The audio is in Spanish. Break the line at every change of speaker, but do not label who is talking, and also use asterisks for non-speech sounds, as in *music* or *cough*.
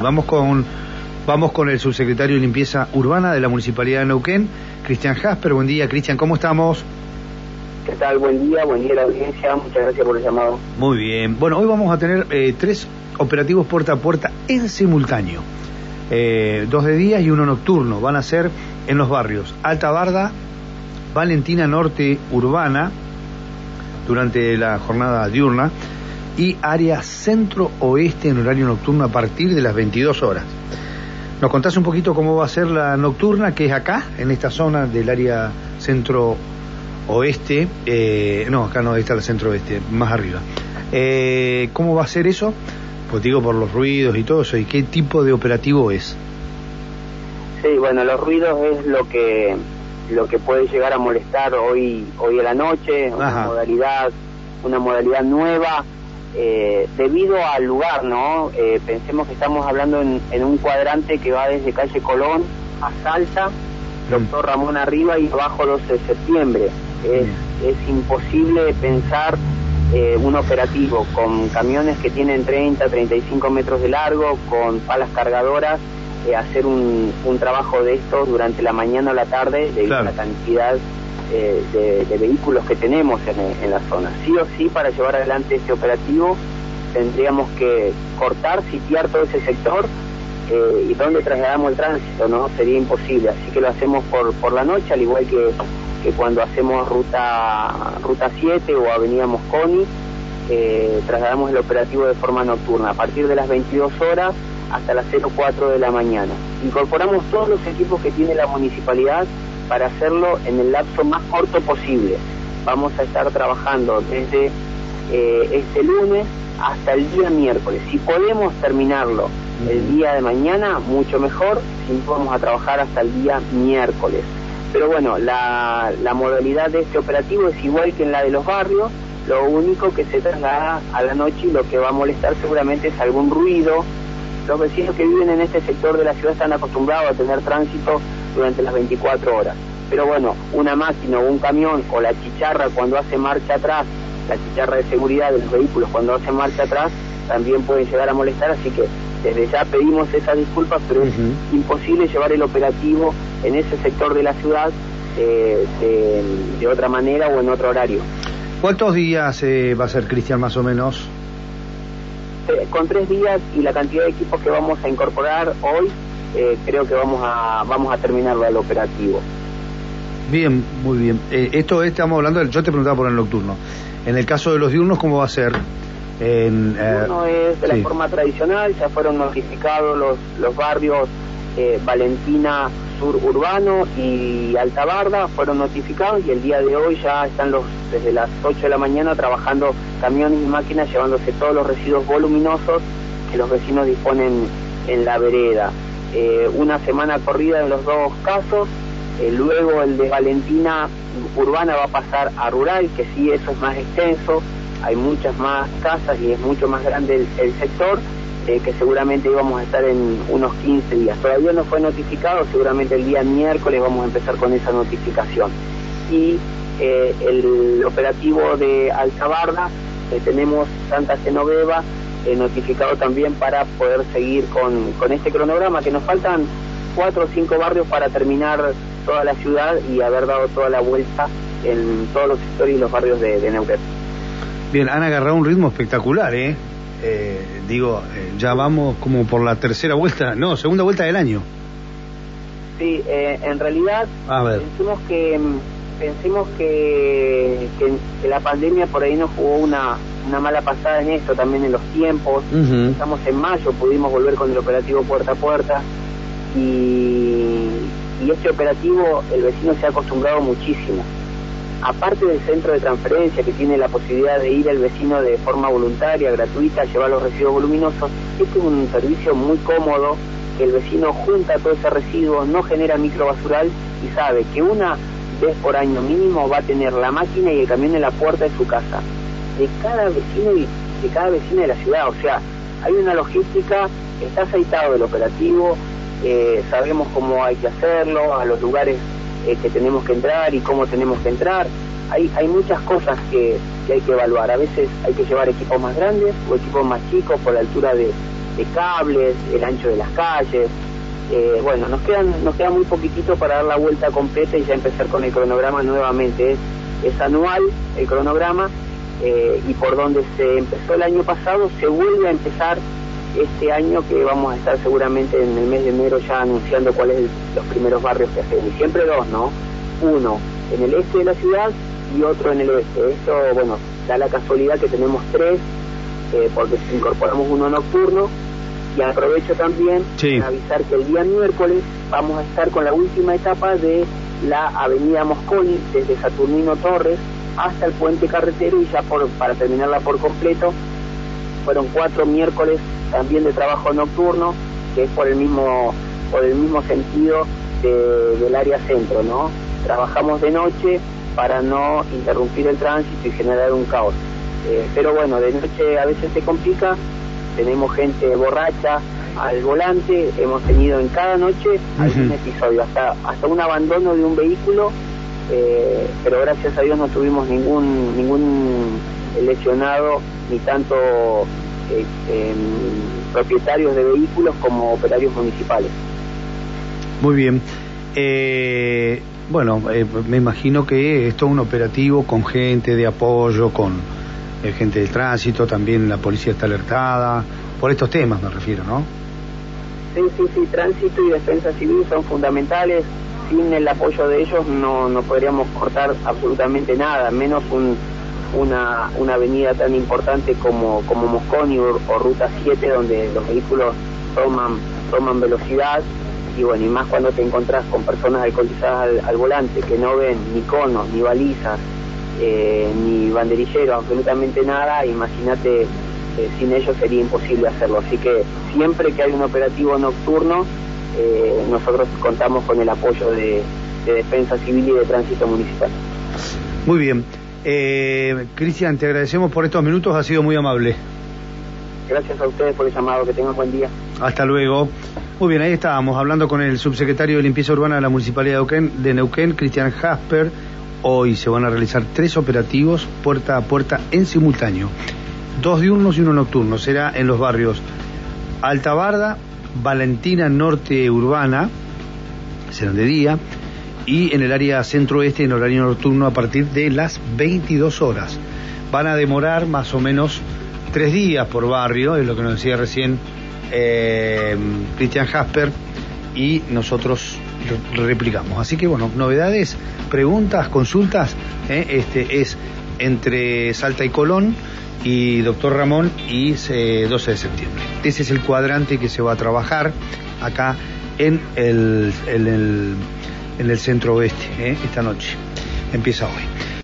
Vamos con, vamos con el subsecretario de Limpieza Urbana de la Municipalidad de Neuquén, Cristian Jasper. Buen día, Cristian, ¿cómo estamos?
¿Qué tal? Buen día, buen día a la audiencia. Muchas gracias por el llamado.
Muy bien. Bueno, hoy vamos a tener eh, tres operativos puerta a puerta en simultáneo. Eh, dos de día y uno nocturno. Van a ser en los barrios Alta Barda, Valentina Norte Urbana, durante la jornada diurna, y área centro-oeste en horario nocturno a partir de las 22 horas. ¿Nos contás un poquito cómo va a ser la nocturna, que es acá, en esta zona del área centro-oeste? Eh, no, acá no, está el centro-oeste, más arriba. Eh, ¿Cómo va a ser eso? Pues digo por los ruidos y todo eso, ¿y qué tipo de operativo es?
Sí, bueno, los ruidos es lo que lo que puede llegar a molestar hoy hoy a la noche, una modalidad una modalidad nueva eh, debido al lugar, ¿no? Eh, pensemos que estamos hablando en, un cuadrante que va desde calle Colón a Salta, mm. Doctor Ramón arriba y abajo 12 de septiembre. Es, es imposible pensar eh, un operativo con camiones que tienen 30, 35 metros de largo, con palas cargadoras eh, hacer un, un, trabajo de esto durante la mañana o la tarde debido a la cantidad eh, de, vehículos que tenemos en, la zona. Sí o sí, para llevar adelante este operativo tendríamos que cortar, sitiar todo ese sector eh, y donde trasladamos el tránsito, ¿no? Sería imposible. Así que lo hacemos por, por la noche, al igual que, que cuando hacemos ruta, ruta 7 o Avenida Mosconi, eh, trasladamos el operativo de forma nocturna. A partir de las 22 horas hasta las 04 de la mañana. Incorporamos todos los equipos que tiene la municipalidad para hacerlo en el lapso más corto posible. Vamos a estar trabajando desde eh, este lunes hasta el día miércoles. Si podemos terminarlo el día de mañana, mucho mejor. Si vamos a trabajar hasta el día miércoles. Pero bueno, la, la modalidad de este operativo es igual que en la de los barrios. Lo único que se traslada a la noche y lo que va a molestar seguramente es algún ruido, los vecinos que viven en este sector de la ciudad están acostumbrados a tener tránsito durante las 24 horas. Pero bueno, una máquina o un camión o la chicharra cuando hace marcha atrás, la chicharra de seguridad de los vehículos cuando hace marcha atrás, también pueden llegar a molestar, así que desde ya pedimos esas disculpas, pero es imposible llevar el operativo en ese sector de la ciudad eh, de, otra manera o en otro horario.
¿Cuántos días eh, va a ser, Cristian, más o menos?
Eh, con tres días y la cantidad de equipos que vamos a incorporar hoy, eh, creo que vamos a vamos a terminar el operativo.
Bien, muy bien. Eh, esto estamos hablando, del, yo te preguntaba por el nocturno. En el caso de los diurnos, ¿cómo va a ser?
En, Uno es de la forma tradicional, ya fueron notificados los, los barrios Valentina Sur Urbano y Alta Barda, fueron notificados y el día de hoy ya están los desde las 8 de la mañana trabajando camiones y máquinas llevándose todos los residuos voluminosos que los vecinos disponen en la vereda. Eh, una semana corrida en los dos casos, eh, luego el de Valentina Urbana va a pasar a Rural, que sí, eso es más extenso, hay muchas más casas y es mucho más grande el, sector, eh, que seguramente íbamos a estar en unos 15 días. Todavía no fue notificado, seguramente el día miércoles vamos a empezar con esa notificación. Y el operativo de Alzabarda, eh, tenemos Santa Genoveva eh, notificado también para poder seguir con, con este cronograma, que nos faltan cuatro o cinco barrios para terminar toda la ciudad y haber dado toda la vuelta en todos los sectores y los barrios de, de Neuquén.
Bien, han agarrado un ritmo espectacular, ¿eh? digo, ya vamos como por la tercera vuelta, *laughs* no, segunda vuelta del año.
Sí, en realidad, A ver. decimos que mm, pensemos que, que, la pandemia por ahí nos jugó una, una mala pasada en esto, también en los tiempos. Estamos en mayo, pudimos volver con el operativo puerta a puerta y, y este operativo el vecino se ha acostumbrado muchísimo. Aparte del centro de transferencia que tiene la posibilidad de ir al vecino de forma voluntaria, gratuita, a llevar los residuos voluminosos, este es un servicio muy cómodo que el vecino junta todo ese residuo, no genera microbasural y sabe que una vez por año mínimo va a tener la máquina y el camión en la puerta de su casa, de cada vecino y de cada vecina de la ciudad. O sea, hay una logística, está aceitado el operativo, eh, sabemos cómo hay que hacerlo, a los lugares eh, que tenemos que entrar y cómo tenemos que entrar. Hay, hay muchas cosas que, hay que evaluar. A veces hay que llevar equipos más grandes o equipos más chicos por la altura de, cables, el ancho de las calles. Eh, bueno, nos quedan nos queda muy poquitito para dar la vuelta completa y ya empezar con el cronograma nuevamente. Es, anual el cronograma eh, y por donde se empezó el año pasado se vuelve a empezar este año que vamos a estar seguramente en el mes de enero ya anunciando cuáles son los primeros barrios que hacemos. Y siempre dos, ¿no? Uno en el este de la ciudad y otro en el oeste. Esto, bueno, da la casualidad que tenemos tres, eh, porque incorporamos uno nocturno. Y aprovecho también para avisar que el día miércoles vamos a estar con la última etapa de la avenida Mosconi, desde Saturnino Torres hasta el puente carretero y ya por, para terminarla por completo fueron cuatro miércoles también de trabajo nocturno, que es por el mismo, por el mismo sentido del área centro, ¿no? Trabajamos de noche para no interrumpir el tránsito y generar un caos. Eh, pero bueno, de noche a veces se complica, tenemos gente borracha al volante, hemos tenido en cada noche algún episodio, hasta, hasta un abandono de un vehículo, eh, pero gracias a Dios no tuvimos ningún, ningún lesionado ni tanto eh, em, propietarios de vehículos como operarios municipales.
Muy bien. Eh, bueno, eh, me imagino que esto es un operativo con gente de apoyo, con gente del tránsito, también la policía está alertada, por estos temas me refiero, ¿no?
Sí, sí, sí, tránsito y defensa civil son fundamentales. Sin el apoyo de ellos no, no podríamos cortar absolutamente nada, menos un, una, una avenida tan importante como, como Mosconi o, Ruta 7, donde los vehículos toman, toman velocidad y bueno, y más cuando te encontrás con personas alcoholizadas al, volante que no ven ni conos, ni balizas, eh, ni banderilleros, absolutamente nada, imagínate, eh, sin ellos sería imposible hacerlo. Así que siempre que hay un operativo nocturno, eh, nosotros contamos con el apoyo de, de Defensa Civil y de Tránsito Municipal.
Muy bien. Eh, Cristian, te agradecemos por estos minutos, ha sido muy amable.
Gracias a ustedes por el llamado, que tengan buen día.
Hasta luego. Muy bien, ahí estábamos hablando con el subsecretario de Limpieza Urbana de la Municipalidad de Neuquén, Cristian Jasper. Hoy se van a realizar tres operativos puerta a puerta en simultáneo. Dos diurnos y uno nocturno. Será en los barrios Alta Barda, Valentina Norte Urbana, serán de día, y en el área centro-oeste en horario nocturno a partir de las 22 horas. Van a demorar más o menos tres días por barrio, es lo que nos decía recién eh, Christian Jasper, y nosotros replicamos. Así que bueno, novedades, preguntas, consultas, eh, este es entre Salta y Colón y Doctor Ramón y 12 eh, de septiembre. Ese es el cuadrante que se va a trabajar acá en el, en el en el centro oeste, ¿eh? esta noche. Empieza hoy.